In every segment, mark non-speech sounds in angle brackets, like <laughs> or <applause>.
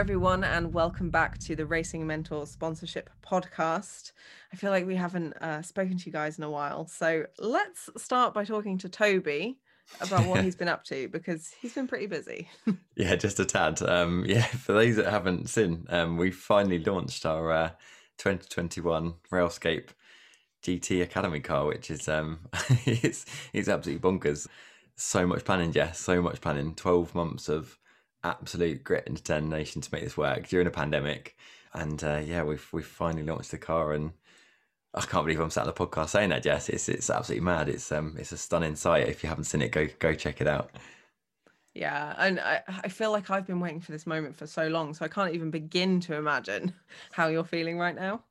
everyone, and welcome back to the Racing Mentor Sponsorship Podcast. I feel like we haven't uh, spoken to you guys in a while, so let's start by talking to Toby about what he's <laughs> been up to because he's been pretty busy. <laughs> yeah, just a tad. Um, yeah, <laughs> for those that haven't seen, um, we finally launched our uh, 2021 Railscape GT Academy car, which is um, it's it's absolutely bonkers. So much planning, Jess. So much planning. Twelve months of absolute grit and determination to make this work during a pandemic. And uh, yeah, we've we've finally launched the car, and I can't believe I'm sat on the podcast saying that, Jess. It's it's absolutely mad. It's um it's a stunning sight. If you haven't seen it, go go check it out. Yeah, and I, I feel like I've been waiting for this moment for so long, so I can't even begin to imagine how you're feeling right now.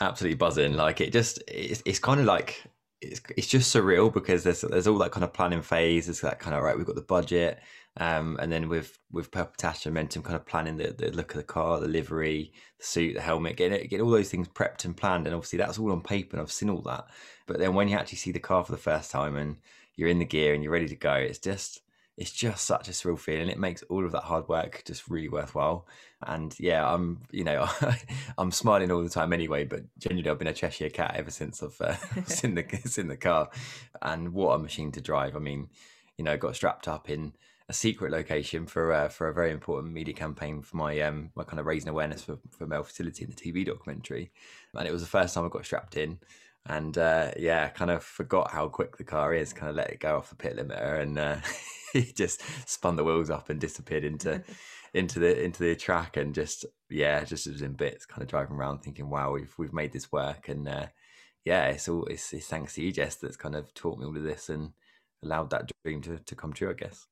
Absolutely buzzing. Like it just it's, it's kind of like it's, it's just surreal because there's there's all that kind of planning phase. It's that kind of right. We've got the budget, um, and then with with Purple Tash Momentum, kind of planning the, the look of the car, the livery, the suit, the helmet, getting it, getting all those things prepped and planned. And obviously that's all on paper, and I've seen all that. But then when you actually see the car for the first time and you're in the gear and you're ready to go, it's just it's just such a surreal feeling. It makes all of that hard work just really worthwhile. And yeah, I'm you know <laughs> I'm smiling all the time anyway. But genuinely, I've been a Cheshire cat ever since I've uh, <laughs> <laughs> seen the seen the car. And what a machine to drive! I mean, you know, got strapped up in a secret location for uh, for a very important media campaign for my um my kind of raising awareness for, for male fertility in the TV documentary, and it was the first time I got strapped in, and uh, yeah, kind of forgot how quick the car is, kind of let it go off the pit limiter, and uh, <laughs> he just spun the wheels up and disappeared into <laughs> into the into the track, and just yeah, just was in bits, kind of driving around thinking, wow, we've we've made this work, and uh, yeah, it's all it's, it's thanks to you, Jess, that's kind of taught me all of this and allowed that dream to, to come true, I guess.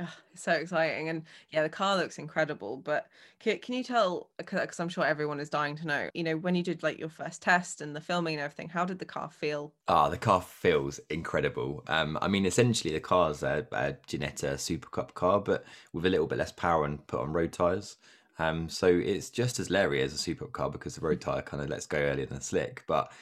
Oh, it's so exciting and yeah the car looks incredible but can, can you tell because i'm sure everyone is dying to know you know when you did like your first test and the filming and everything how did the car feel? Ah oh, the car feels incredible um i mean essentially the car's a, a ginetta super cup car but with a little bit less power and put on road tires um so it's just as leery as a super Cup car because the road tire kind of lets go earlier than slick but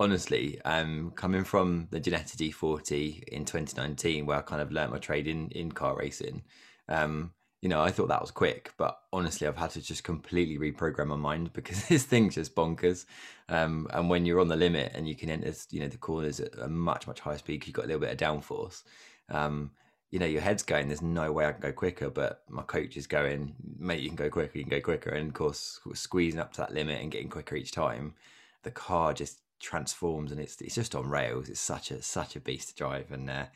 honestly, um, coming from the Ginetta G40 in 2019, where I kind of learnt my trade in, in car racing, um, you know, I thought that was quick, but honestly, I've had to just completely reprogram my mind <laughs> because this thing's just bonkers. Um, and when you're on the limit and you can enter, you know, the corners at a much, much higher speed, you've got a little bit of downforce. Um, you know, your head's going, there's no way I can go quicker, but my coach is going, mate, you can go quicker, you can go quicker. And of course, squeezing up to that limit and getting quicker each time, the car just transforms and it's it's just on rails. It's such a such a beast to drive, and uh,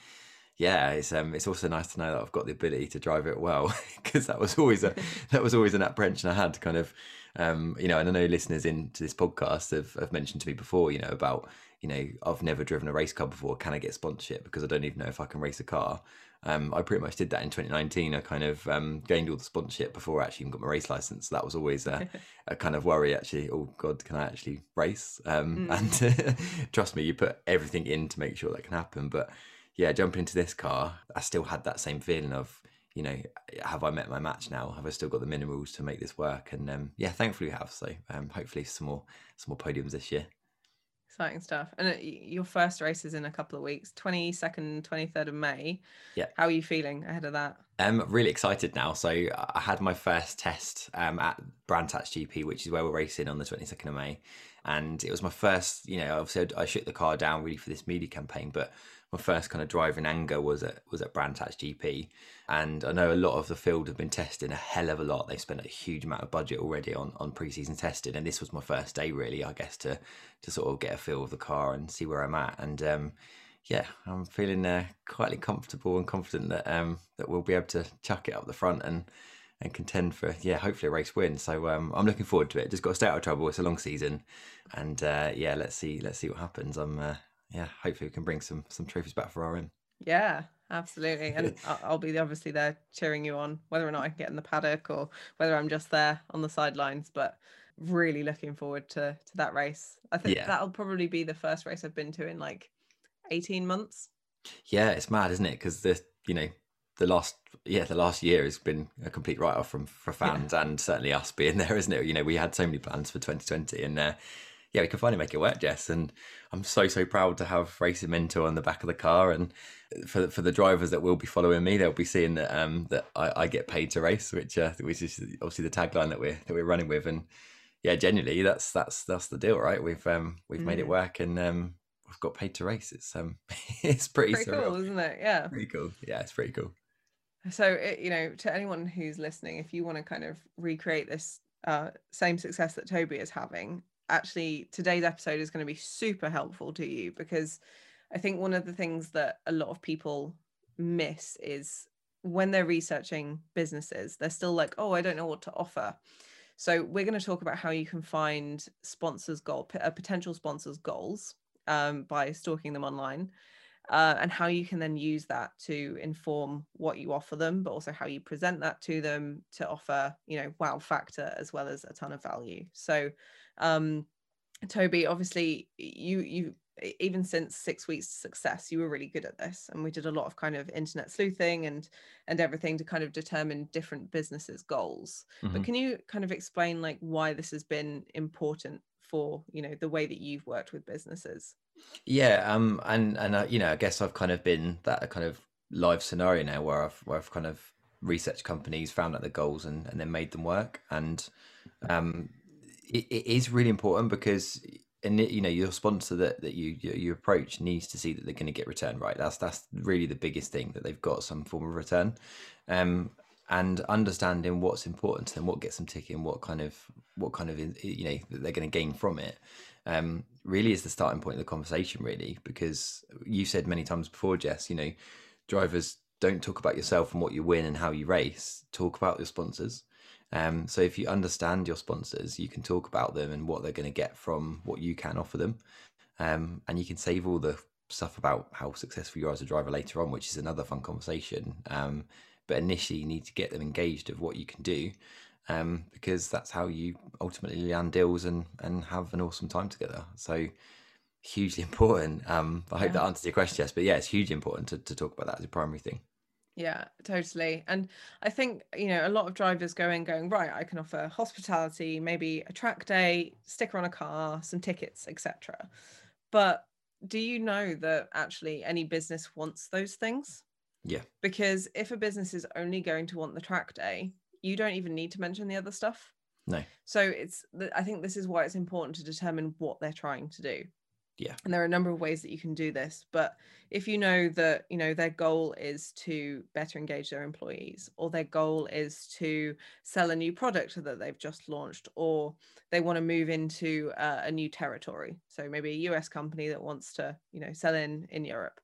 yeah, it's um it's also nice to know that I've got the ability to drive it well <laughs> because that was always a <laughs> that was always an apprehension I had. to Kind of, um, you know, and I know listeners into this podcast have, have mentioned to me before, you know, about you know I've never driven a race car before. Can I get sponsorship because I don't even know if I can race a car. Um, I pretty much did that in 2019. I kind of um, gained all the sponsorship before I actually even got my race license. So that was always a, <laughs> a, kind of worry, actually. Oh God, can I actually race? Um, <laughs> mm. And <laughs> trust me, you put everything in to make sure that can happen. But yeah, jumping into this car, I still had that same feeling of, you know, have I met my match now? Have I still got the minerals to make this work? And um, yeah, thankfully we have. So um, hopefully some more some more podiums this year. Exciting stuff. And uh, your first race is in a couple of weeks, 22nd, 23rd of May. Yeah. How are you feeling ahead of that? I'm really excited now. So I had my first test um, at Brands Hatch GP, which is where we're racing on the 22nd of May. And it was my first, you know, obviously I shook the car down really for this media campaign, but my first kind of driving anger was at was at Hatch GP, and I know a lot of the field have been testing a hell of a lot. They've spent a huge amount of budget already on on preseason testing, and this was my first day really, I guess, to to sort of get a feel of the car and see where I'm at. And um, yeah, I'm feeling uh, quite comfortable and confident that um, that we'll be able to chuck it up the front and and contend for yeah, hopefully a race win. So um, I'm looking forward to it. Just got to stay out of trouble. It's a long season, and uh, yeah, let's see let's see what happens. I'm uh, yeah, hopefully we can bring some some trophies back for our own. Yeah, absolutely. And <laughs> I'll be obviously there cheering you on, whether or not I can get in the paddock or whether I'm just there on the sidelines. But really looking forward to to that race. I think yeah. that'll probably be the first race I've been to in like 18 months. Yeah, it's mad, isn't it? Because the you know the last yeah the last year has been a complete write off from for fans yeah. and certainly us being <laughs> there, isn't it? You know, we had so many plans for 2020 and. Uh, yeah, we can finally make it work, Jess. And I'm so so proud to have Racing Mentor on the back of the car. And for for the drivers that will be following me, they'll be seeing that um that I, I get paid to race, which uh, which is obviously the tagline that we're that we're running with. And yeah, genuinely, that's that's that's the deal, right? We've um we've mm. made it mm. work, and um we've got paid to race. It's um <laughs> it's pretty, pretty cool, isn't it? Yeah, pretty cool. Yeah, it's pretty cool. So it, you know, to anyone who's listening, if you want to kind of recreate this uh, same success that Toby is having, actually today's episode is going to be super helpful to you because I think one of the things that a lot of people miss is when they're researching businesses, they're still like, oh, I don't know what to offer. So we're going to talk about how you can find sponsors' goal, uh, potential sponsors' goals um, by stalking them online, uh, and how you can then use that to inform what you offer them, but also how you present that to them to offer, you know, wow factor as well as a ton of value. So um, Toby, obviously, you you even since six weeks success, you were really good at this, and we did a lot of kind of internet sleuthing and and everything to kind of determine different businesses' goals. Mm-hmm. But can you kind of explain like why this has been important for you know the way that you've worked with businesses? Yeah, um, and and uh, you know, I guess I've kind of been that kind of live scenario now where I've where I've kind of researched companies, found out the goals, and and then made them work, and um it, it is really important because and you know your sponsor that, that you you approach needs to see that they're going to get return right? That's that's really the biggest thing that they've got some form of return. Um, and understanding what's important to them what gets them ticking what kind of what kind of you know they're going to gain from it um, really is the starting point of the conversation really because you said many times before jess you know drivers don't talk about yourself and what you win and how you race. Talk about your sponsors. Um, so if you understand your sponsors, you can talk about them and what they're going to get from what you can offer them, um, and you can save all the stuff about how successful you are as a driver later on, which is another fun conversation. Um, but initially, you need to get them engaged of what you can do, um, because that's how you ultimately land deals and and have an awesome time together. So hugely <laughs> important. Um, I hope yeah. that answers your question, yes. But yeah, it's hugely important to, to talk about that as a primary thing. Yeah, totally. And I think, you know, a lot of drivers go in going, right, I can offer hospitality, maybe a track day, sticker on a car, some tickets, etc. But do you know that actually any business wants those things? Yeah. Because if a business is only going to want the track day, you don't even need to mention the other stuff. No. So it's I think this is why it's important to determine what they're trying to do. Yeah. And there are a number of ways that you can do this. But if you know that, you know, their goal is to better engage their employees, or their goal is to sell a new product that they've just launched, or they want to move into uh, a new territory. So maybe a US company that wants to, you know, sell in in Europe.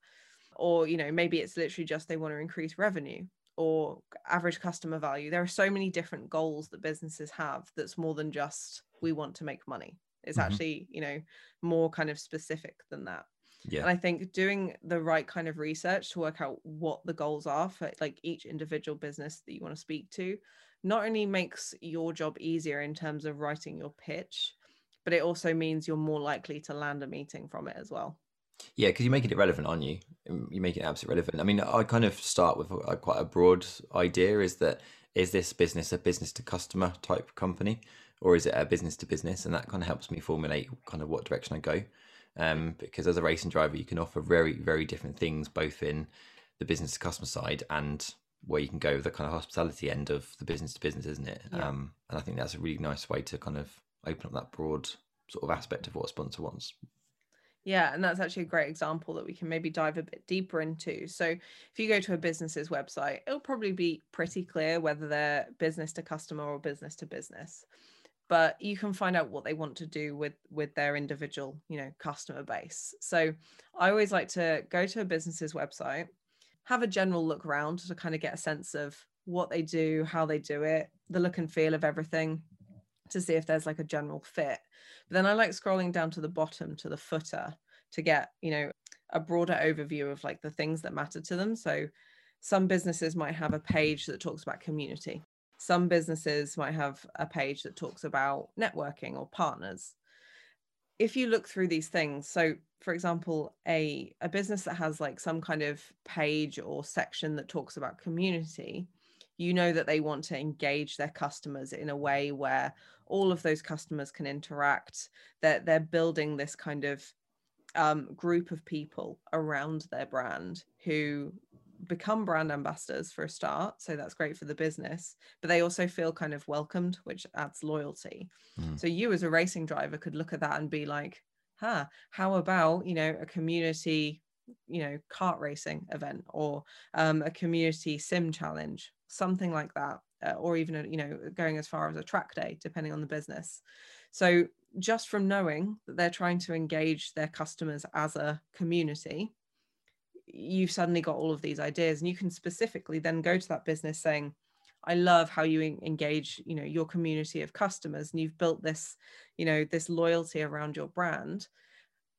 Or, you know, maybe it's literally just they want to increase revenue or average customer value. There are so many different goals that businesses have that's more than just we want to make money. It's mm-hmm. actually, you know, more kind of specific than that. Yeah. And I think doing the right kind of research to work out what the goals are for like each individual business that you want to speak to not only makes your job easier in terms of writing your pitch, but it also means you're more likely to land a meeting from it as well. Yeah, because you're making it relevant, aren't you? You're making it absolutely relevant. I mean, I kind of start with a, quite a broad idea: is that is this business a business to customer type company? or is it a business to business? And that kind of helps me formulate kind of what direction I go. Um, because as a racing driver, you can offer very, very different things, both in the business to customer side and where you can go the kind of hospitality end of the business to business, isn't it? Yeah. Um, and I think that's a really nice way to kind of open up that broad sort of aspect of what a sponsor wants. Yeah, and that's actually a great example that we can maybe dive a bit deeper into. So, if you go to a business's website, it'll probably be pretty clear whether they're business to customer or business to business. But you can find out what they want to do with with their individual you know customer base. So i always like to go to a business's website have a general look around to kind of get a sense of what they do how they do it the look and feel of everything to see if there's like a general fit. But then i like scrolling down to the bottom to the footer to get you know a broader overview of like the things that matter to them. So some businesses might have a page that talks about community. Some businesses might have a page that talks about networking or partners. If you look through these things, so for example, a, a business that has like some kind of page or section that talks about community, you know that they want to engage their customers in a way where all of those customers can interact that they're, they're building this kind of um, group of people around their brand who become brand ambassadors for a start so that's great for the business but they also feel kind of welcomed which adds loyalty mm. so you as a racing driver could look at that and be like huh how about you know a community you know kart racing event or um, a community sim challenge something like that uh, or even a, you know going as far as a track day depending on the business. So just from knowing that they're trying to engage their customers as a community you've suddenly got all of these ideas and you can specifically then go to that business saying i love how you engage you know your community of customers and you've built this you know this loyalty around your brand.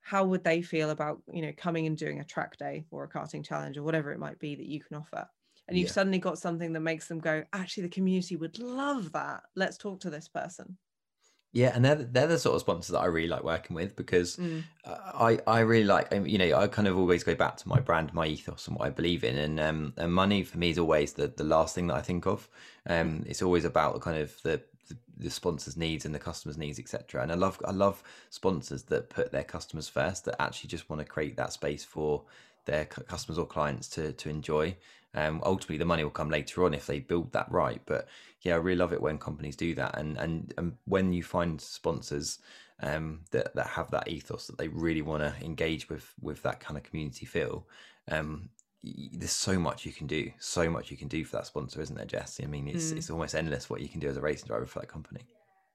How would they feel about you know coming and doing a track day or a karting challenge or whatever it might be that you can offer and you've yeah. suddenly got something that makes them go actually the community would love that let's talk to this person yeah, and they're they're the sort of sponsors that I really like working with because mm. I I really like you know I kind of always go back to my brand, my ethos, and what I believe in, and um and money for me is always the the last thing that I think of. Um, it's always about the kind of the the, the sponsors' needs and the customers' needs, etc. And I love I love sponsors that put their customers first, that actually just want to create that space for their customers or clients to to enjoy. Um, ultimately, the money will come later on if they build that right. But yeah, I really love it when companies do that, and and, and when you find sponsors um, that that have that ethos that they really want to engage with with that kind of community feel. Um, there's so much you can do, so much you can do for that sponsor, isn't there, Jess? I mean, it's mm. it's almost endless what you can do as a racing driver for that company.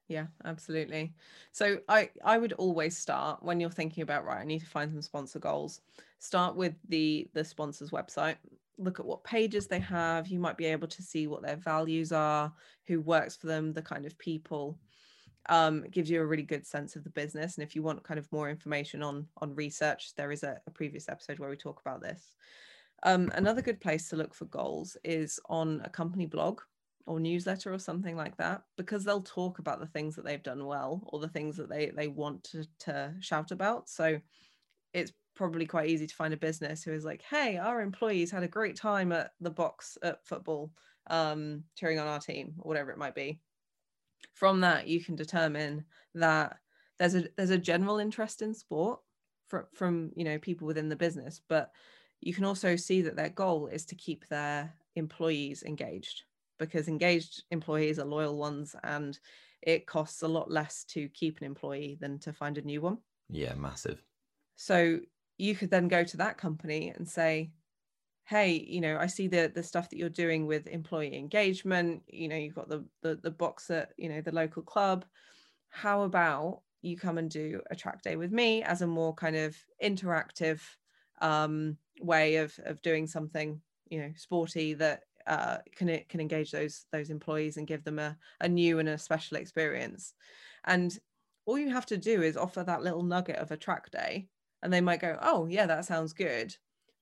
Yeah, absolutely. So I I would always start when you're thinking about right, I need to find some sponsor goals. Start with the the sponsor's website look at what pages they have. You might be able to see what their values are, who works for them, the kind of people. Um, it gives you a really good sense of the business. And if you want kind of more information on on research, there is a, a previous episode where we talk about this. Um, another good place to look for goals is on a company blog or newsletter or something like that, because they'll talk about the things that they've done well or the things that they they want to, to shout about. So it's probably quite easy to find a business who is like, hey, our employees had a great time at the box at football, um, cheering on our team, or whatever it might be. From that, you can determine that there's a there's a general interest in sport from from you know people within the business, but you can also see that their goal is to keep their employees engaged because engaged employees are loyal ones and it costs a lot less to keep an employee than to find a new one. Yeah, massive. So you could then go to that company and say hey you know i see the the stuff that you're doing with employee engagement you know you've got the the, the box at you know the local club. How about you come and do a track day with me as a more kind of interactive um, way of of doing something you know sporty that uh, can can engage those those employees and give them a, a new and a special experience? And all you have to do is offer that little nugget of a track day and they might go oh yeah that sounds good.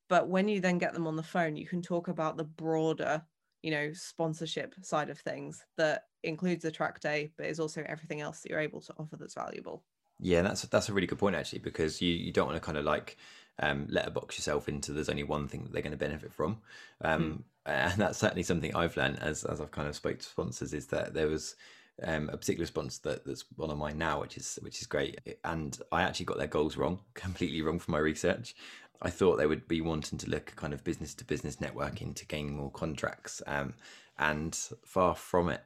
But when you then get them on the phone you can talk about the broader you know sponsorship side of things that includes the track day but is also everything else that you're able to offer that's valuable. Yeah that's that's a really good point actually because you you don't want to kind of like um, letterbox yourself into there's only one thing that they're going to benefit from. Um, hmm. <laughs> and that's certainly something i've learned as as i've kind of spoke to sponsors is that there was um, a particular sponsor that, that's one of mine now, which is which is great. And I actually got their goals wrong, <laughs> completely wrong from my research. I thought they would be wanting to look kind of business to business networking to gain more contracts. Um, and far from it,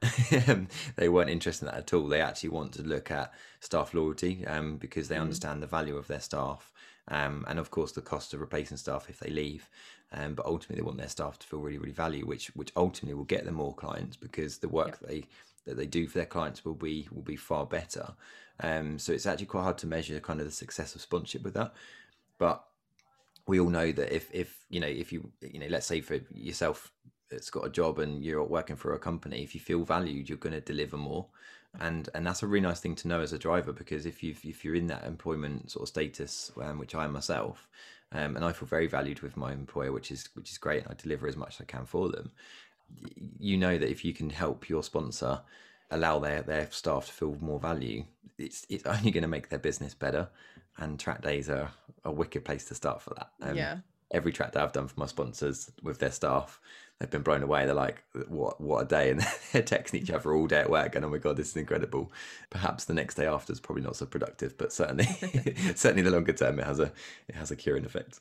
<laughs> they weren't interested in that at all. They actually want to look at staff loyalty um, because they mm. understand the value of their staff. Um, and of course the cost of replacing staff if they leave. Um, but ultimately, they want their staff to feel really, really valued, which which ultimately will get them more clients because the work yep. they that they do for their clients will be will be far better. Um, so it's actually quite hard to measure kind of the success of sponsorship with that. But we all know that if if you know if you you know let's say for yourself it's got a job and you're working for a company if you feel valued you're going to deliver more and and that's a really nice thing to know as a driver because if you if you're in that employment sort of status um, which I am myself um, and I feel very valued with my employer which is which is great and I deliver as much as I can for them you know that if you can help your sponsor allow their their staff to feel more value, it's it's only going to make their business better. And track days are a wicked place to start for that. Um, yeah, every track that I've done for my sponsors with their staff, they've been blown away. They're like, "What? What a day!" <laughs> And they're texting each other all day at work, and oh my god, this is incredible. Perhaps the next day after is probably not so productive, but certainly, <laughs> <laughs> certainly the longer term, it has a it has a curing effect.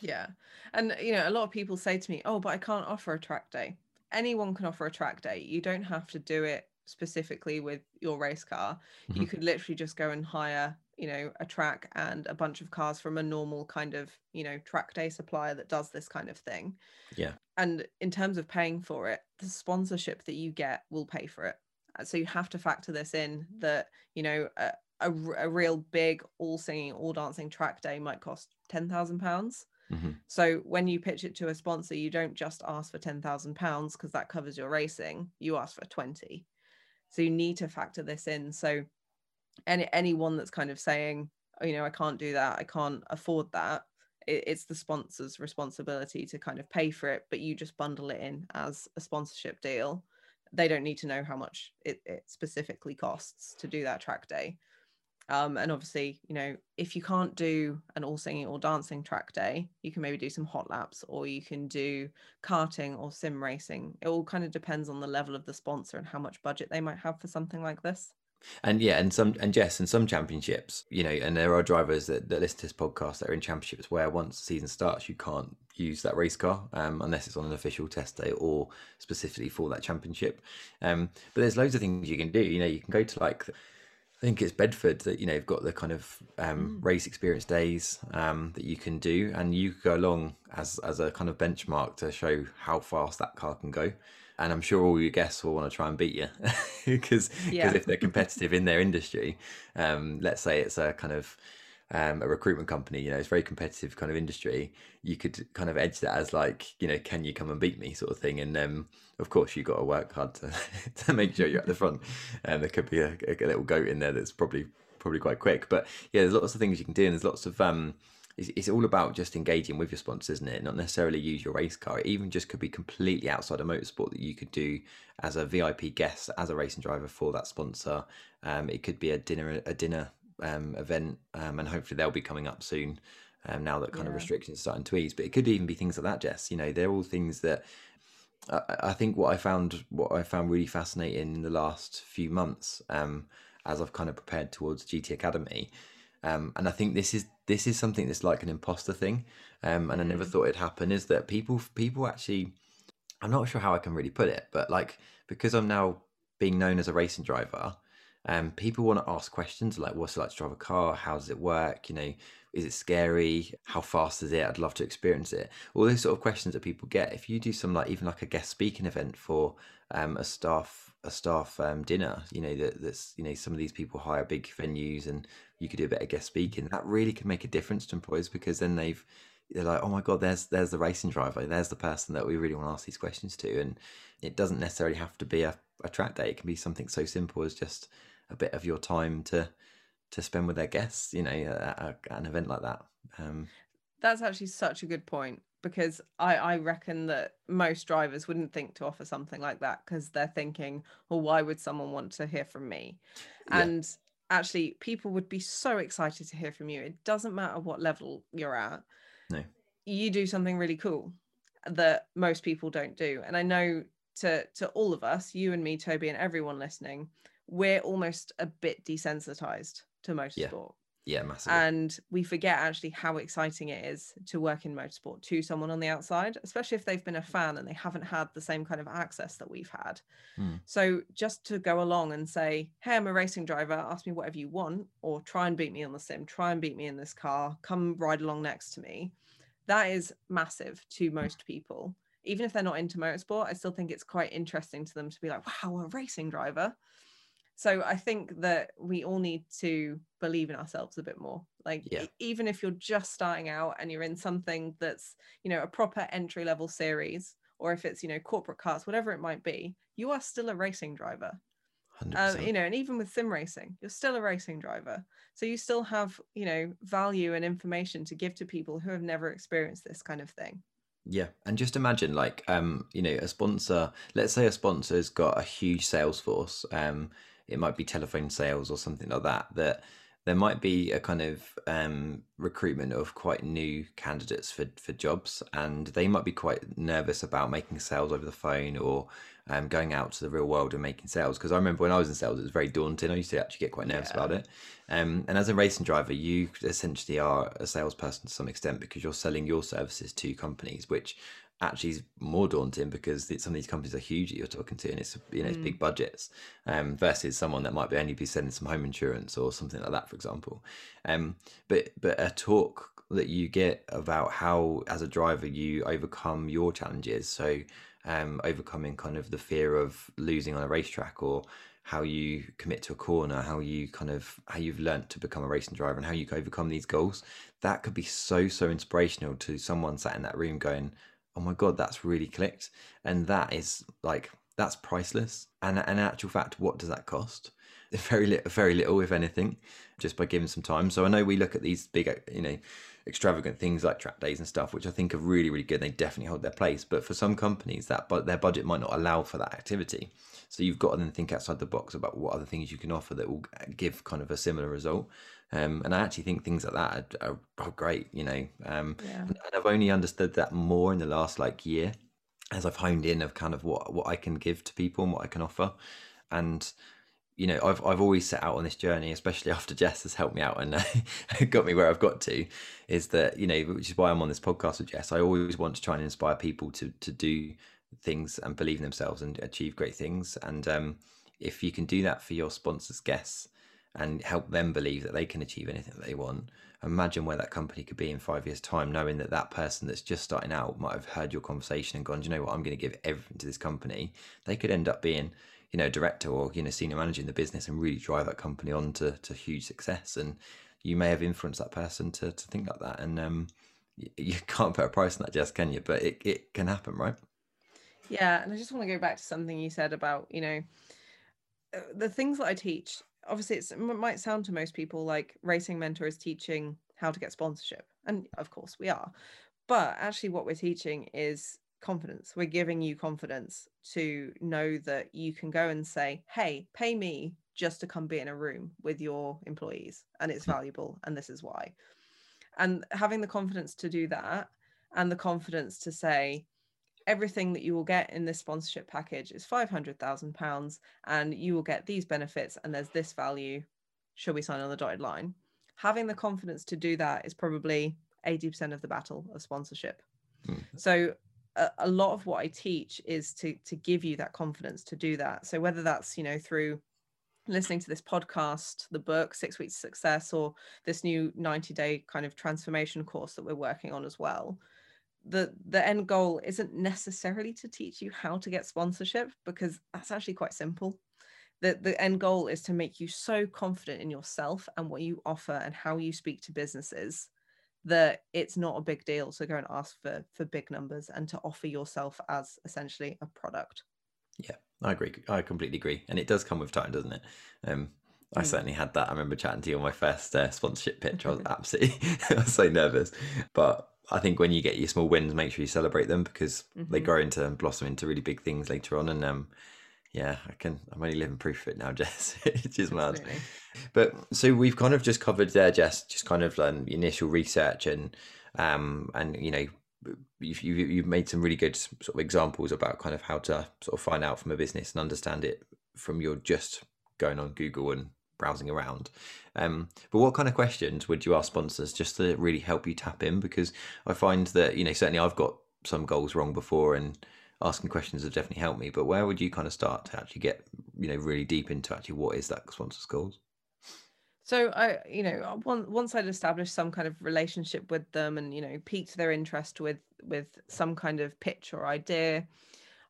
Yeah, and you know, a lot of people say to me, "Oh, but I can't offer a track day." Anyone can offer a track day. You don't have to do it specifically with your race car. Mm-hmm. You could literally just go and hire you know a track and a bunch of cars from a normal kind of you know track day supplier that does this kind of thing yeah and in terms of paying for it the sponsorship that you get will pay for it uh, so you have to factor this in that you know a, a, a real big all singing all dancing track day might cost 10,000 pounds mm-hmm. so when you pitch it to a sponsor you don't just ask for 10,000 pounds because that covers your racing you ask for 20 so you need to factor this in. So any anyone that's kind of saying oh, you know i can't do that i can't afford that it, it's the sponsor's responsibility to kind of pay for it but you just bundle it in as a sponsorship deal. They don't need to know how much it, it specifically costs to do that track day um, and obviously you know if you can't do an all singing or dancing track day you can maybe do some hot laps or you can do karting or sim racing it all kind of depends on the level of the sponsor and how much budget they might have for something like this and yeah, and some and Jess, and some championships, you know, and there are drivers that, that listen to this podcast that are in championships where once the season starts, you can't use that race car um, unless it's on an official test day or specifically for that championship. Um, but there's loads of things you can do. You know, you can go to like I think it's Bedford that you know you've got the kind of um, mm. race experience days um, that you can do, and you go along as as a kind of benchmark to show how fast that car can go and I'm sure all your guests will want to try and beat you <laughs> because yeah. if they're competitive in their industry, um, let's say it's a kind of um, a recruitment company, you know, it's very competitive kind of industry. You could kind of edge that as like, you know, can you come and beat me, sort of thing. And um, of course, you got to work hard to <laughs> to make sure you're at the front. And um, there could be a, a, little goat in there that's probably probably quite quick. But yeah, there's lots of things you can do, and there's lots of um, it's, it's all about just engaging with your sponsors, isn't it? Not necessarily use your race car. It even just could be completely outside of motorsport that you could do as a VIP guest, as a racing driver for that sponsor. Um, it could be a dinner, a dinner um, event, um, and hopefully they'll be coming up soon. Um, now that kind yeah. of restrictions are starting to ease, but it could even be things like that, Jess. You know, they're all things that I, I think what I found what I found really fascinating in the last few months, um, as I've kind of prepared towards GT Academy, um, and I think this is this is something that's like an imposter thing, um, and I never mm. thought it'd happen. Is that people people actually? I'm not sure how I can really put it, but like because I'm now being known as a racing driver, um, people want to ask questions like, "What's it like to drive a car? How does it work? You know, is it scary? How fast is it? I'd love to experience it." All those sort of questions that people get. If you do some like even like a guest speaking event for um, a staff a staff um, dinner, you know that that's you know some of these people hire big venues and you could do a bit of guest speaking. That really can make a difference to employers because then they've they're like, oh my god, there's there's the racing driver, there's the person that we really want to ask these questions to, and it doesn't necessarily have to be a, a track day. It can be something so simple as just a bit of your time to to spend with their guests. You know, at, at an event like that. Um, That's actually such a good point because I, I reckon that most drivers wouldn't think to offer something like that because they're thinking, well, why would someone want to hear from me? Yeah. And actually people would be so excited to hear from you it doesn't matter what level you're at no you do something really cool that most people don't do and i know to to all of us you and me toby and everyone listening we're almost a bit desensitized to motorsport yeah, massively. And we forget actually how exciting it is to work in motorsport to someone on the outside, especially if they've been a fan and they haven't had the same kind of access that we've had. Mm. So just to go along and say, hey, I'm a racing driver, ask me whatever you want, or try and beat me on the sim, try and beat me in this car, come ride along next to me. That is massive to most people. Even if they're not into motorsport, I still think it's quite interesting to them to be like, wow, a racing driver so i think that we all need to believe in ourselves a bit more. Like yeah. even if you're just starting out and you're in something that's you know a proper entry level series or if it's you know corporate cars whatever it might be you are still a racing driver. Uh, you know and even with sim racing you're still a racing driver. So you still have you know value and information to give to people who have never experienced this kind of thing. Yeah, and just imagine like um, you know, a sponsor, let's say a sponsor's got a huge sales force, um, it might be telephone sales or something like that that there might be a kind of um, recruitment of quite new candidates for, for jobs, and they might be quite nervous about making sales over the phone or um, going out to the real world and making sales. Because I remember when I was in sales, it was very daunting. I used to actually get quite nervous yeah. about it. Um, and as a racing driver, you essentially are a salesperson to some extent because you're selling your services to companies, which actually is more daunting because some of these companies are huge that you're talking to and it's you know it's mm. big budgets um, versus someone that might be only be selling some home insurance or something like that for example um, but but a talk that you get about how as a driver you overcome your challenges so um, overcoming kind of the fear of losing on a racetrack or how you commit to a corner, how you kind of how you've learnt to become a racing driver and how you overcome these goals. That could be so so inspirational to someone sat in that room going, oh my god, that's really clicked, and that is like that's priceless. And, in actual fact, what does that cost? <laughs> Very little, very little, if anything, just by giving some time. So I know we look at these big, you know, extravagant things like track days and stuff, which I think are really, really good. They definitely hold their place. But for some companies, that but their budget might not allow for that activity. So you've got to then think outside the box about what other things you can offer that will give kind of a similar result. Um, and I actually think things like that are, are, are great, you know. Um, yeah. and I've only understood that more in the last like year as I've honed in of kind of what what I can give to people and what I can offer. And you know, I've I've always set out on this journey, especially <laughs> after Jess has helped me out and uh, <laughs> got me where I've got to, is that you know, which is why I'm on this podcast with Jess. I always want to try and inspire people to to do things and believe in themselves and achieve great things. And um, if you can do that for your sponsors' guests, and help them believe that they can achieve anything that they want. Imagine where that company could be in five years' time, knowing that that person that's just starting out might have heard your conversation and gone, you know what, I'm going to give everything to this company. They could end up being, you know, director or you know senior manager in the business and really drive that company on to, to huge success. And you may have influenced that person to to think like that. And um, you, <laughs> you can't put a price on that, Jess, can you? But it it can happen, right? Yeah, and I just want to go back to something you said about you know uh, the things that I teach obviously it might sound to most people like racing mentor is teaching how to get sponsorship and of course we are but actually what we're teaching is confidence we're giving you confidence to know that you can go and say hey pay me just to come be in a room with your employees and it's hmm. valuable and this is why and having the confidence to do that and the confidence to say everything that you will get in this sponsorship package is £500,000 and you will get these benefits and there's this value. Shall we sign on the dotted line? Having the confidence to do that is probably 80% of the battle of sponsorship. Mm. So a, lot of what I teach is to to give you that confidence to do that. So whether that's, you know, through listening to this podcast, the book, Six Weeks Success, or this new 90 day kind of transformation course that we're working on as well, the the end goal isn't necessarily to teach you how to get sponsorship because that's actually quite simple the the end goal is to make you so confident in yourself and what you offer and how you speak to businesses that it's not a big deal to go and ask for for big numbers and to offer yourself as essentially a product yeah i agree i completely agree and it does come with time doesn't it um I mm. certainly had that. I remember chatting to you on my first uh, sponsorship pitch. I was <laughs> absolutely, <laughs> I was so nervous, but I think when you get your small wins, make sure you celebrate them because mm-hmm. they grow into and blossom into really big things later on. And um, yeah, I can. I'm only living proof of it now, <laughs> Jess. it's just mad. But so we've kind of just covered there, Jess. Just kind of um, initial research and um, and you know you've, you've made some really good sort of examples about kind of how to sort of find out from a business and understand it from your just going on Google and browsing around. Um, but what kind of questions would you ask sponsors just to really help you tap in? Because I find that, you know, certainly I've got some goals wrong before and asking questions have definitely helped me. But where would you kind of start to actually get, you know, really deep into actually what is that sponsor's goals? So I, you know, uh, once I'd established some kind of relationship with them and you know piqued their interest with with some kind of pitch or idea,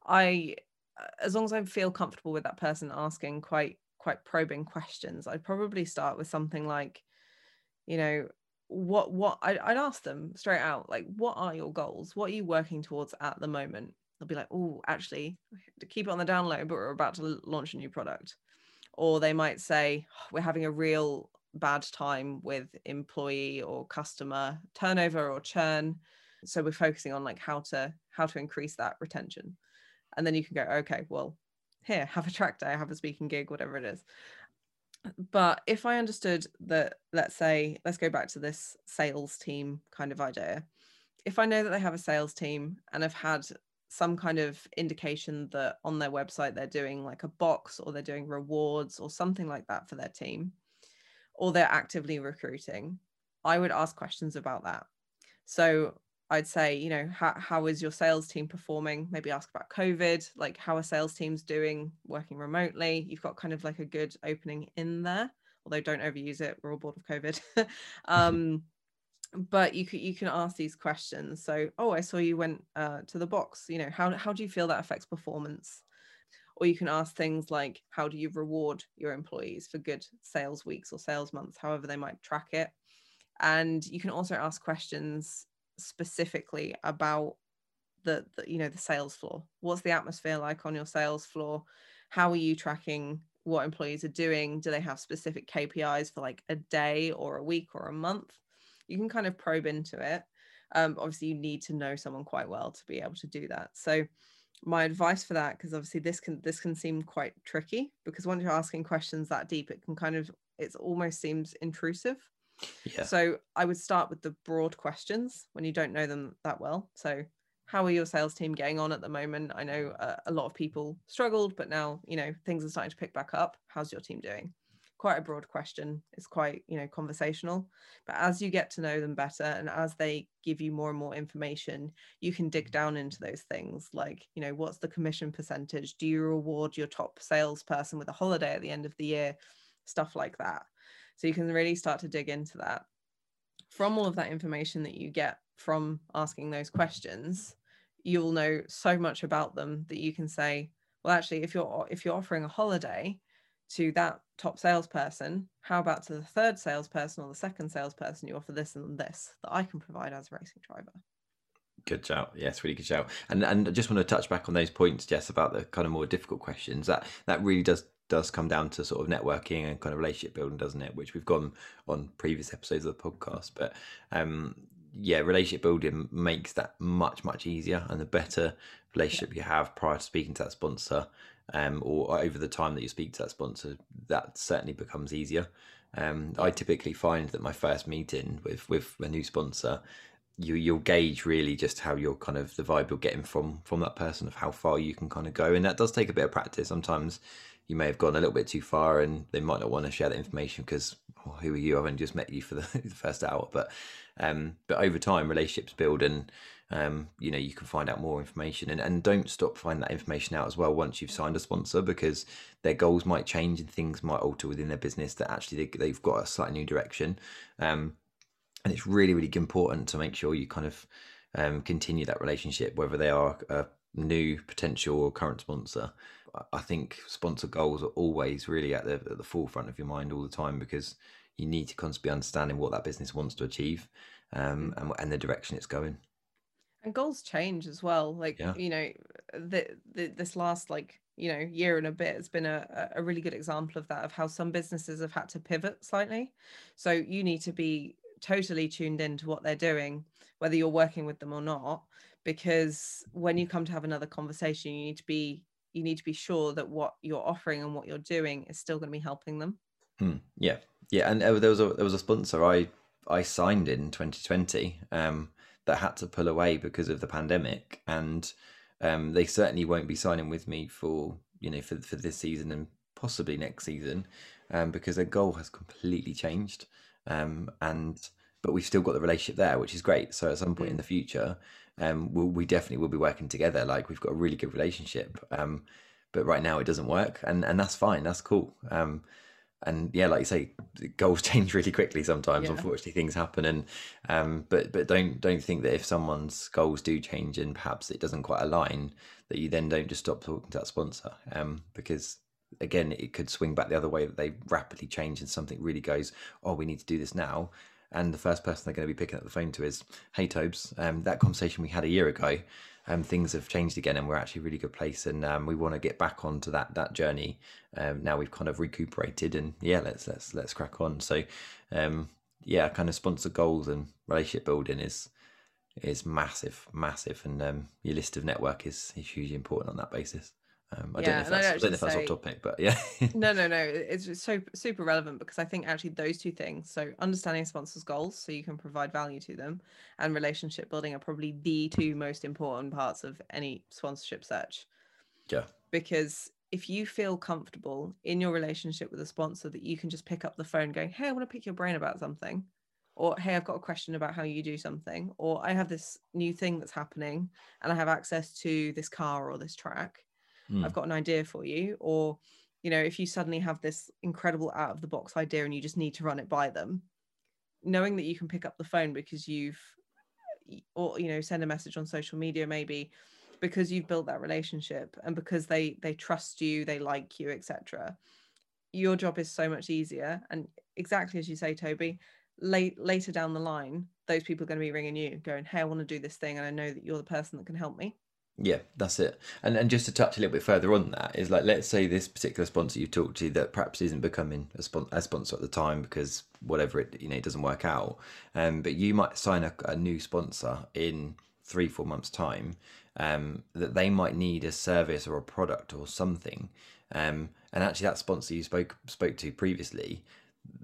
I, uh, as long as I feel comfortable with that person asking quite quite probing questions, I'd probably start with something like, you know, what what I'd, I'd ask them straight out, like, what are your goals? What are you working towards at the moment? They'll be like, oh, actually, keep it on the down low, but we're about to launch a new product. Or they might say, oh, we're having a real bad time with employee or customer turnover or churn so we're focusing on like how to how to increase that retention and then you can go okay well here have a track day have a speaking gig whatever it is but if I understood that, let's say, let's go back to this sales team kind of idea. If I know that they have a sales team and have had some kind of indication that on their website they're doing like a box or they're doing rewards or something like that for their team, or they're actively recruiting, I would ask questions about that. So I'd say, you know, how, how is your sales team performing? Maybe ask about COVID, like how are sales teams doing working remotely? You've got kind of like a good opening in there, although don't overuse it. We're all bored of COVID. <laughs> um, but you can you can ask these questions. So, oh, I saw you went uh, to the box. You know, how how do you feel that affects performance? Or you can ask things like, how do you reward your employees for good sales weeks or sales months, however they might track it? And you can also ask questions specifically about the, the you know the sales floor what's the atmosphere like on your sales floor how are you tracking what employees are doing do they have specific kpis for like a day or a week or a month you can kind of probe into it um, obviously you need to know someone quite well to be able to do that so my advice for that because obviously this can this can seem quite tricky because once you're asking questions that deep it can kind of it almost seems intrusive yeah. So I would start with the broad questions when you don't know them that well. So how are your sales team getting on at the moment? I know uh, a lot of people struggled, but now, you know, things are starting to pick back up. How's your team doing? Quite a broad question. It's quite, you know, conversational. But as you get to know them better and as they give you more and more information, you can dig down into those things like, you know, what's the commission percentage? Do you reward your top salesperson with a holiday at the end of the year? Stuff like that. So you can really start to dig into that. From all of that information that you get from asking those questions, you'll know so much about them that you can say, well, actually, if you're if you're offering a holiday to that top salesperson, how about to the third salesperson or the second salesperson you offer this and this that I can provide as a racing driver? Good shout. Yes, really good shout. And and I just want to touch back on those points, Jess, about the kind of more difficult questions. That that really does does come down to sort of networking and kind of relationship building, doesn't it? Which we've gone on previous episodes of the podcast. But um, yeah, relationship building makes that much much easier, and the better relationship yeah. you have prior to speaking to that sponsor, um, or over the time that you speak to that sponsor, that certainly becomes easier. Um, I typically find that my first meeting with with a new sponsor, you you'll gauge really just how you're kind of the vibe you're getting from from that person of how far you can kind of go, and that does take a bit of practice. Sometimes you may have gone a little bit too far and they might not want to share that information because oh, who are you? I've only just met you for the, <laughs> the first hour. But um, but over time, relationships build and um, you know you can find out more information and, and don't stop finding that information out as well once you've signed a sponsor because their goals might change and things might alter within their business that actually they, have got a slightly new direction. Um, and it's really really important to make sure you kind of um, continue that relationship whether they are a new potential or current sponsor I think sponsor goals are always really at the at the forefront of your mind all the time because you need to constantly be understanding what that business wants to achieve um, mm. and, and the direction it's going. And goals change as well. Like yeah. you know, the, the this last like you know year and a bit has been a, a really good example of that of how some businesses have had to pivot slightly. So you need to be totally tuned in to what they're doing, whether you're working with them or not. Because when you come to have another conversation, you need to be you need to be sure that what you're offering and what you're doing is still going to be helping them. Hmm. Yeah, yeah. And uh, there was a there was a sponsor I I signed in 2020 um, that had to pull away because of the pandemic, and um, they certainly won't be signing with me for you know for for this season and possibly next season um, because their goal has completely changed. Um, and but we've still got the relationship there, which is great. So at some point mm. in the future, um, we'll, we definitely will be working together. Like we've got a really good relationship. Um, but right now it doesn't work, and and that's fine. That's cool. Um, and yeah, like you say, goals <laughs> change really quickly sometimes. Yeah. Unfortunately, things happen, and um, but but don't don't think that if someone's goals do change and perhaps it doesn't quite align, that you then don't just stop talking to that sponsor, um, because again, it could swing back the other way that they rapidly change and something really goes, oh, we need to do this now, and the first person they're going to be picking up the phone to is, "Hey, Tobes, um, that conversation we had a year ago, um, things have changed again, and we're actually a really good place, and um, we want to get back onto that that journey. Um, now we've kind of recuperated, and yeah, let's let's let's crack on. So, um, yeah, kind of sponsor goals and relationship building is is massive, massive, and um, your list of network is, is hugely important on that basis. Um, I, yeah, don't know if that's, I, don't know if that's say, off topic, but yeah. <laughs> no, no, no. It's so super relevant because I think actually those two things, so understanding sponsors' goals so you can provide value to them, and relationship building are probably the two most important parts of any sponsorship search. Yeah. Because if you feel comfortable in your relationship with a sponsor that you can just pick up the phone going, Hey, I want to pick your brain about something, or Hey, I've got a question about how you do something, or I have this new thing that's happening and I have access to this car or this track mm. I've got an idea for you. Or, you know, if you suddenly have this incredible out of the box idea and you just need to run it by them, knowing that you can pick up the phone because you've, or, you know, send a message on social media maybe because you've built that relationship and because they they trust you they like you etc your job is so much easier and exactly as you say toby late later down the line those people are going to be ringing you going hey i want to do this thing and i know that you're the person that can help me yeah, that's it. And and just to touch a little bit further on that is like let's say this particular sponsor you talked to that perhaps isn't becoming a, spon- a sponsor at the time because whatever it you know it doesn't work out. Um, but you might sign a, a new sponsor in three four months time. Um, that they might need a service or a product or something. Um, and actually that sponsor you spoke spoke to previously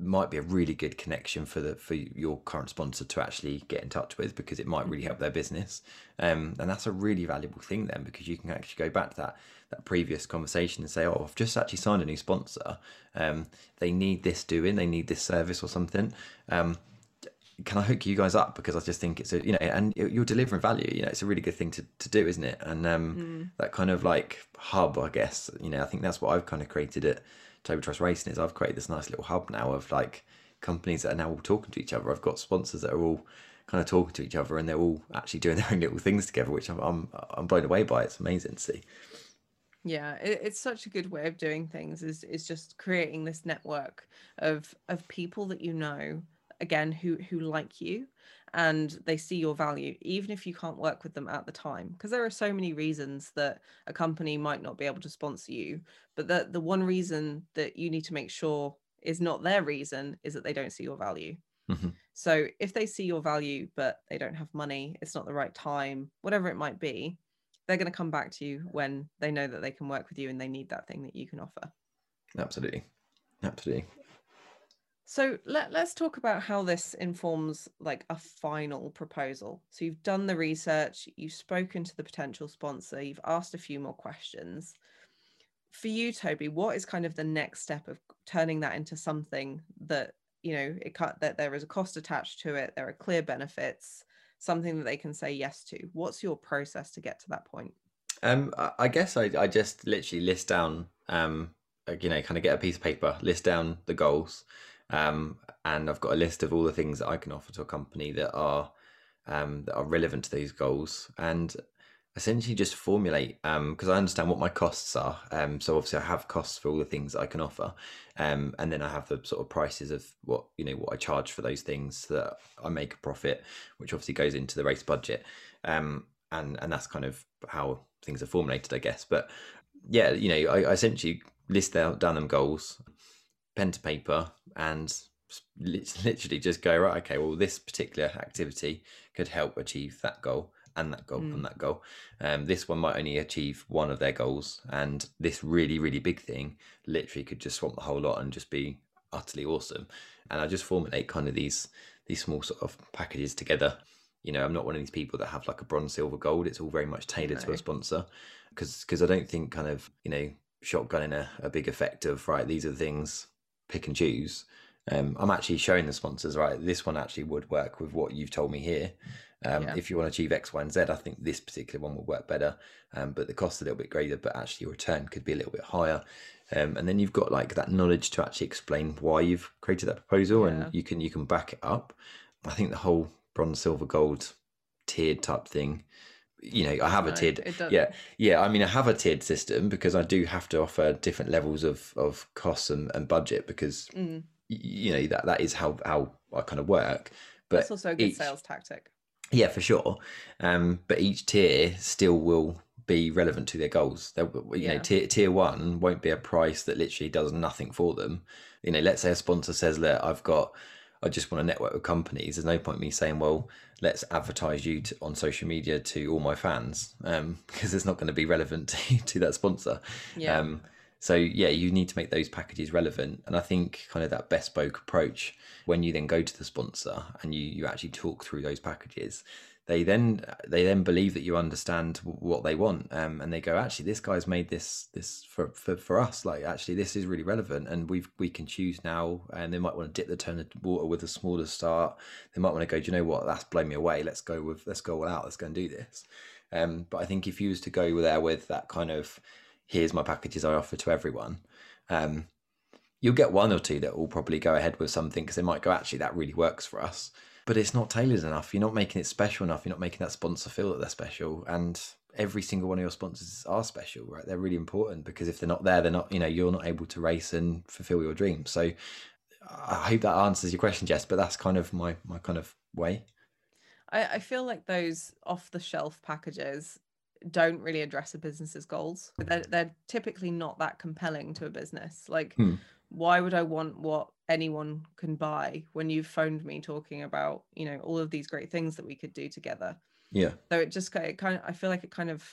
might be a really good connection for the for your current sponsor to actually get in touch with because it might really help their business. Um, and that's a really valuable thing then because you can actually go back to that that previous conversation and say oh i've just actually signed a new sponsor. Um, they need this doing. They need this service or something. Um, can I hook you guys up? Because I just think it's a you know and you're delivering value. You know it's a really good thing to, to do isn't it? And um, mm. that kind of like hub I guess you know I think that's what I've kind of created it Toby Trice Racing is I've created this nice little hub now of like companies that are now all talking to each other. I've got sponsors that are all kind of talking to each other and they're all actually doing <laughs> their own little things together, which I'm I'm, I'm blown away by. It's amazing to see. Yeah, it, it's such a good way of doing things. Is is just creating this network of of people that you know again who who like you and they see your value even if you can't work with them at the time. Because there are so many reasons that a company might not be able to sponsor you but the the one reason that you need to make sure is not their reason is that they don't see your value. Mm-hmm. so if they see your value but they don't have money it's not the right time whatever it might be they're going to come back to you when they know that they can work with you and they need that thing that you can offer. Absolutely. Absolutely so let, let's talk about how this informs like a final proposal. So you've done the research, you've spoken to the potential sponsor, you've asked a few more questions. For you, Toby, what is kind of the next step of turning that into something that you know it cut that there is a cost attached to it, there are clear benefits, something that they can say yes to. What's your process to get to that point? Um, I guess I, I just literally list down, um, you know, kind of get a piece of paper, list down the goals, um, and I've got a list of all the things that I can offer to a company that are um, that are relevant to these goals, and essentially just formulate because um, I understand what my costs are. Um, so obviously I have costs for all the things I can offer, um, and then I have the sort of prices of what you know what I charge for those things so that I make a profit, which obviously goes into the race budget, um, and and that's kind of how things are formulated, I guess. But yeah, you know, I, I essentially list out down them goals, pen to paper, and <laughs> literally just go right. Okay, well, this particular activity could help achieve that goal and that goal mm. and that goal. Um, this one might only achieve one of their goals, and this really, really big thing literally could just swamp the whole lot and just be utterly awesome. And I just formulate kind of these these small sort of packages together. You know, I'm not one of these people that have like a bronze, silver, gold. It's all very much tailored no. to a sponsor because because I don't think kind of you know shotgunning a, a big effect of right. These are the things pick and choose. Um, I'm actually showing the sponsors, right? This one actually would work with what you've told me here. Um, yeah. If you want to achieve X, Y, and Z, I think this particular one would work better. Um, but the cost a little bit greater, but actually your return could be a little bit higher. Um, and then you've got like that knowledge to actually explain why you've created that proposal, yeah. and you can you can back it up. I think the whole bronze, silver, gold tiered type thing you know, I have no, a tiered. Yeah, yeah. I mean, I have a tiered system because I do have to offer different levels of of costs and, and budget because mm. you know that that is how how I kind of work. But it's also a good each, sales tactic. Yeah, for sure. Um, but each tier still will be relevant to their goals. They'll, you yeah. know, tier tier one won't be a price that literally does nothing for them. You know, let's say a sponsor says, "Look, I've got." I just want to network with companies. There's no point me saying, well, let's advertise you to, on social media to all my fans, um, <laughs> because it's not going to be relevant to, <laughs> to that sponsor. Yeah. Um, so yeah, you need to make those packages relevant, and I think kind of that bespoke approach when you then go to the sponsor and you you actually talk through those packages they then they then believe that you understand what they want um, and they go actually this guy's made this this for, for for us. Like actually this is really relevant and we we can choose now. And they might want to dip the turn of water with a smaller start. They might want to go do you know what? That's blown me away. Let's go with let's go all out. Let's go and do this. Um, but i think if you was to go there with that kind of here's my packages i offer to everyone um, you'll get one or two that will probably go ahead with something because they might go actually that really works for us but it's not tailored enough. You're not making it special enough. You're not making that sponsor feel that they're special. And every single one of your sponsors are special, right? They're really important because if they're not there, they're not, you know, you're not able to race and fulfill your dreams. So I hope that answers your question, Jess, but that's kind of my my kind of way. I, I feel like those off the shelf packages don't really address a business's goals. They're, they're typically not that compelling to a business. Like, hmm. Why would I want what anyone can buy when you've phoned me talking about, you know, all of these great things that we could do together? Yeah. So it just it kind of, I feel like it kind of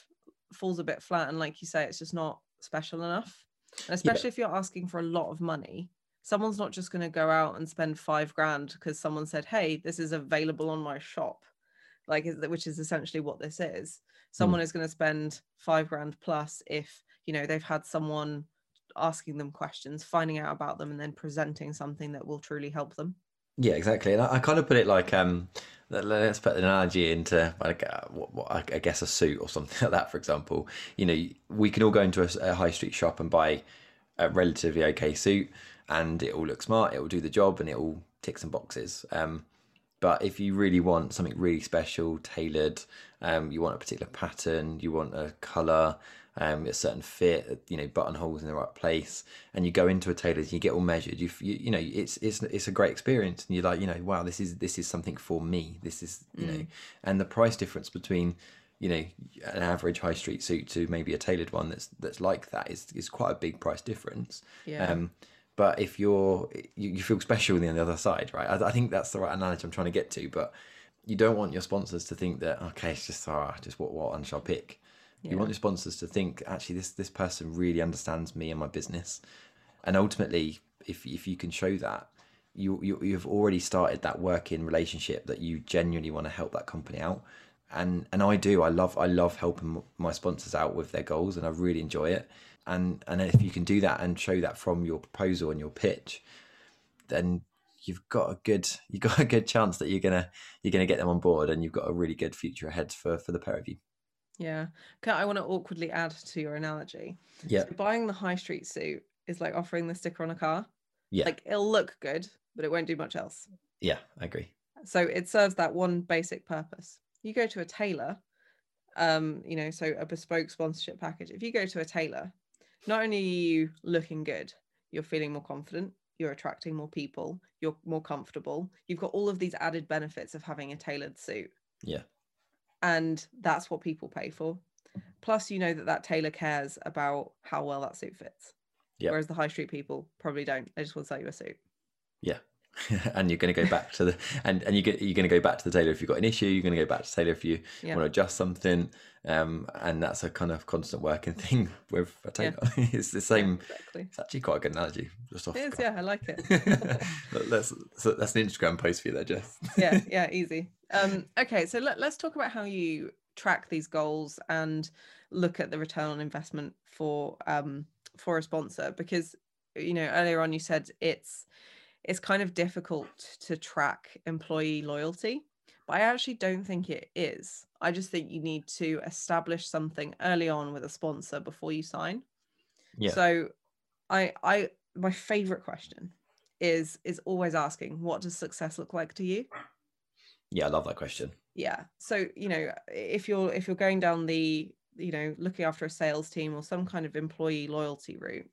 falls a bit flat. And like you say, it's just not special enough. And especially yeah. if you're asking for a lot of money, someone's not just going to go out and spend five grand because someone said, hey, this is available on my shop like which is essentially what this is someone mm. is going to spend five grand plus if you know they've had someone asking them questions finding out about them and then presenting something that will truly help them. Yeah exactly. And i, I kind of put it like um let's put an analogy into like uh, what, what, i guess a suit or <laughs> something like that for example. You know we can all go into a, a high street shop and buy a relatively okay suit and it will look smart it will do the job and it will tick some boxes. Um but if you really want something really special, tailored, um, you want a particular pattern, you want a color, um, a certain fit, you know, buttonholes in the right place, and you go into a tailor, and you get all measured. You, you, you know, it's it's it's a great experience, and you're like, you know, wow, this is this is something for me. This is you mm. know, and the price difference between you know an average high street suit to maybe a tailored one that's that's like that is is quite a big price difference. Yeah. Um, but if you're you, you feel special on the other side right I, I, think that's the right analogy i'm trying to get to but you don't want your sponsors to think that okay it's just oh, just what what one shall pick yeah. you want your sponsors to think actually this this person really understands me and my business. And ultimately if if you can show that you, you you've already started that working relationship that you genuinely want to help that company out. And and I do I love I love helping my sponsors out with their goals and I really enjoy it. And and if you can do that and show that from your proposal and your pitch then you've got a good <laughs> you've got a good chance that you're gonna you're gonna get them on board and you've got a really good future ahead for for the pair of you yeah. I want to awkwardly add to your analogy? Yeah. So buying the high street suit is like offering the sticker on a car. Yeah. Like it'll look good but it won't do much else. Yeah i agree. So it serves that one basic purpose. You go to a tailor um you know so a bespoke sponsorship package. If you go to a tailor not only are you looking good, you're feeling more confident, you're attracting more people, you're more comfortable. You've got all of these added benefits of having a tailored suit. Yeah. And that's what people pay for. Plus, you know that that tailor cares about how well that suit fits. Yeah. Whereas the high street people probably don't. They just want to sell you a suit. Yeah. <laughs> and you're going to go back to the and and you get you're going to go back to the tailor if you've got an issue. You're going to go back to the tailor if you yeah. want to adjust something. Um, and that's a kind of constant working <laughs> thing with a tailor. Yeah. <laughs> it's the same. Yeah, exactly. It's actually quite a good analogy. Just off it is, yeah, I like it. that's so that's an Instagram post for you there, Jess. yeah, yeah, easy. Um, okay, so let, let's talk about how you track these goals and look at the return on investment for um for a sponsor because you know earlier on you said it's it's kind of difficult to track employee loyalty but i actually don't think it is. I just think you need to establish something early on with a sponsor before you sign. Yeah. So i i my favorite question is is always asking what does success look like to you? Yeah i love that question. Yeah. So you know if you're if you're going down the you know looking after a sales team or some kind of employee loyalty route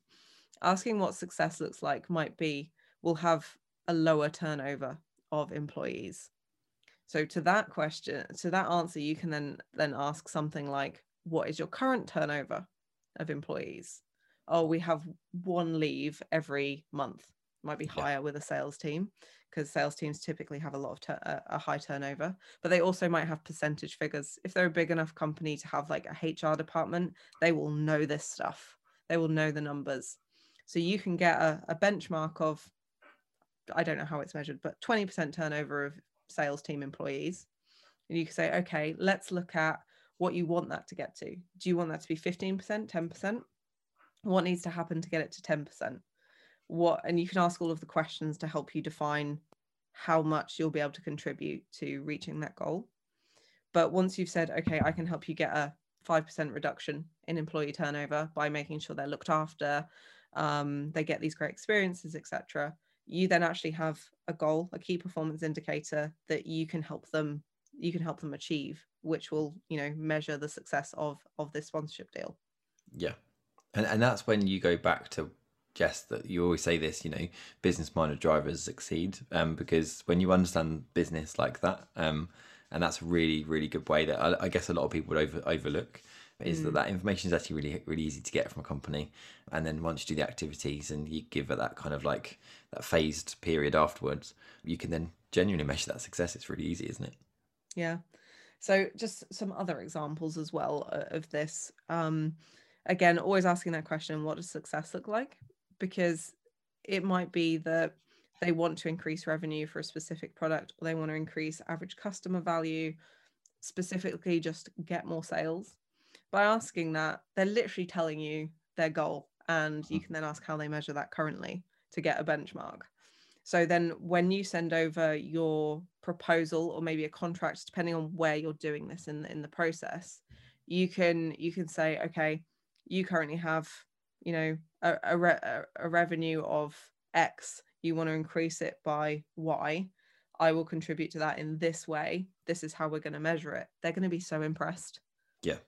asking what success looks like might be will have a lower turnover of employees. So to that question, to that answer, you can then then ask something like, what is your current turnover of employees? Oh, we have one leave every month. might be higher yeah. with a sales team because sales teams typically have a lot of ter- uh, a high turnover but they also might have percentage figures if they're a big enough company to have like a hr department they will know this stuff they will know the numbers so you can get a, a benchmark of i don't know how it's measured but 20% turnover of sales team employees. And you can say okay let's look at what you want that to get to. Do you want that to be 15% 10% what needs to happen to get it to 10% what and you can ask all of the questions to help you define how much you'll be able to contribute to reaching that goal. But once you've said okay i can help you get a 5% reduction in employee turnover by making sure they're looked after um, they get these great experiences etc you then actually have a goal a key performance indicator that you can help them you can help them achieve which will you know measure the success of of this sponsorship deal yeah and and that's when you go back to Jess that you always say this, you know, business minded drivers succeed um, because when you understand business like that, um, and that's a really, really good way that I, I guess a lot of people would over, overlook is mm. that that information is actually really, really easy to get from a company. And then once you do the activities and you give it that kind of like that phased period afterwards, you can then genuinely measure that success. It's really easy, isn't it? Yeah. So just some other examples as well uh, of this. Um, again, always asking that question: What does success look like? because it might be that they want to increase revenue for a specific product or they want to increase average customer value specifically just get more sales by asking that they're literally telling you their goal and you hmm. can then ask how they measure that currently to get a benchmark. So then when you send over your proposal or maybe a contract depending on where you're doing this in the, in the process you can you can say okay you currently have you know a, a, re- a revenue of x you want to increase it by y. I will contribute to that in this way. This is how we're going to measure it. They're going to be so impressed. Yeah.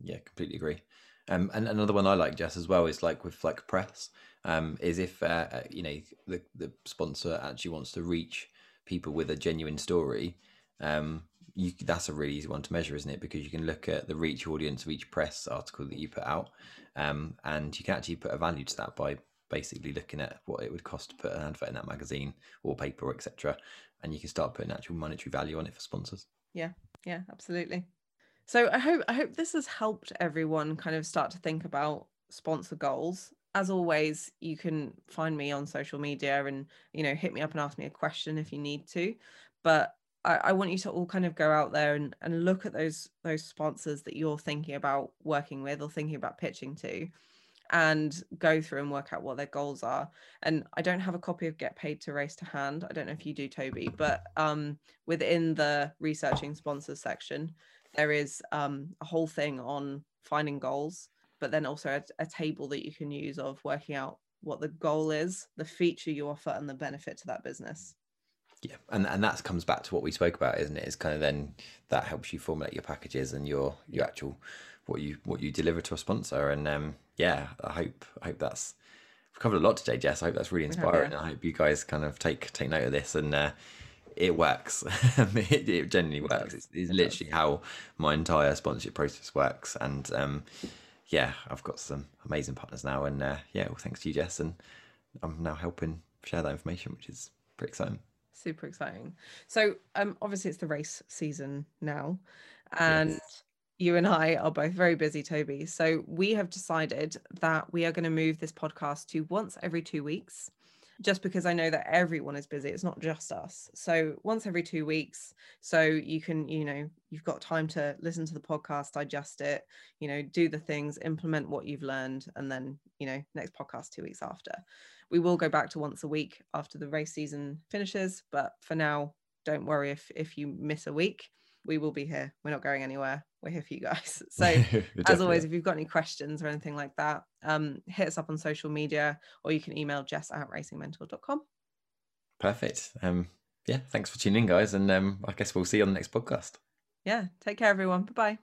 Yeah completely agree um, and another one I like, Jess, as well, is like with like press, um, is if uh, uh, you know the the sponsor actually wants to reach people with a genuine story, um, you, that's a really easy one to measure, isn't it? Because you can look at the reach audience of each press article that you put out, um, and you can actually put a value to that by basically looking at what it would cost to put an advert in that magazine or paper, etc. And you can start putting actual monetary value on it for sponsors. Yeah, yeah, absolutely. So I hope I hope this has helped everyone kind of start to think about sponsor goals. As always, you can find me on social media and you know hit me up and ask me a question if you need to. But I, I want you to all kind of go out there and, and look at those those sponsors that you're thinking about working with or thinking about pitching to and go through and work out what their goals are. And I don't have a copy of Get Paid to Race to Hand. I don't know if you do, Toby, but um, within the researching sponsors section, there is um, a whole thing on finding goals, but then also a, a table that you can use of working out what the goal is, the feature you offer, and the benefit to that business. Yeah, and and that comes back to what we spoke about, isn't it? It's kind of then that helps you formulate your packages and your your actual what you what you deliver to a sponsor. And um, yeah, I hope I hope that's we've covered a lot today, Jess. I hope that's really inspiring. I hope you guys kind of take take note of this and. Uh, it works. <laughs> it, it, genuinely works. It's, it's literally how my entire sponsorship process works. And um, yeah, I've got some amazing partners now. And uh, yeah, well, thanks to you, Jess. And I'm now helping share that information, which is pretty exciting super exciting. So, um, obviously it's the race season now, and yes. you and I are both very busy, Toby. So we have decided that we are going to move this podcast to once every two weeks. Just because I know that everyone is busy, it's not just us. So, once every two weeks, so you can, you know, you've got time to listen to the podcast, digest it, you know, do the things, implement what you've learned, and then, you know, next podcast two weeks after. We will go back to once a week after the race season finishes, but for now, don't worry if if you miss a week. We will be here. We're not going anywhere. We're here for you guys. <laughs> So, as always, if you've got any questions or anything like that, um, hit us up on social media or you can email jess at racingmentor.com. Perfect. Um, yeah, thanks for tuning in, guys. And um, I guess we'll see you on the next podcast. Yeah, take care, everyone. Bye bye.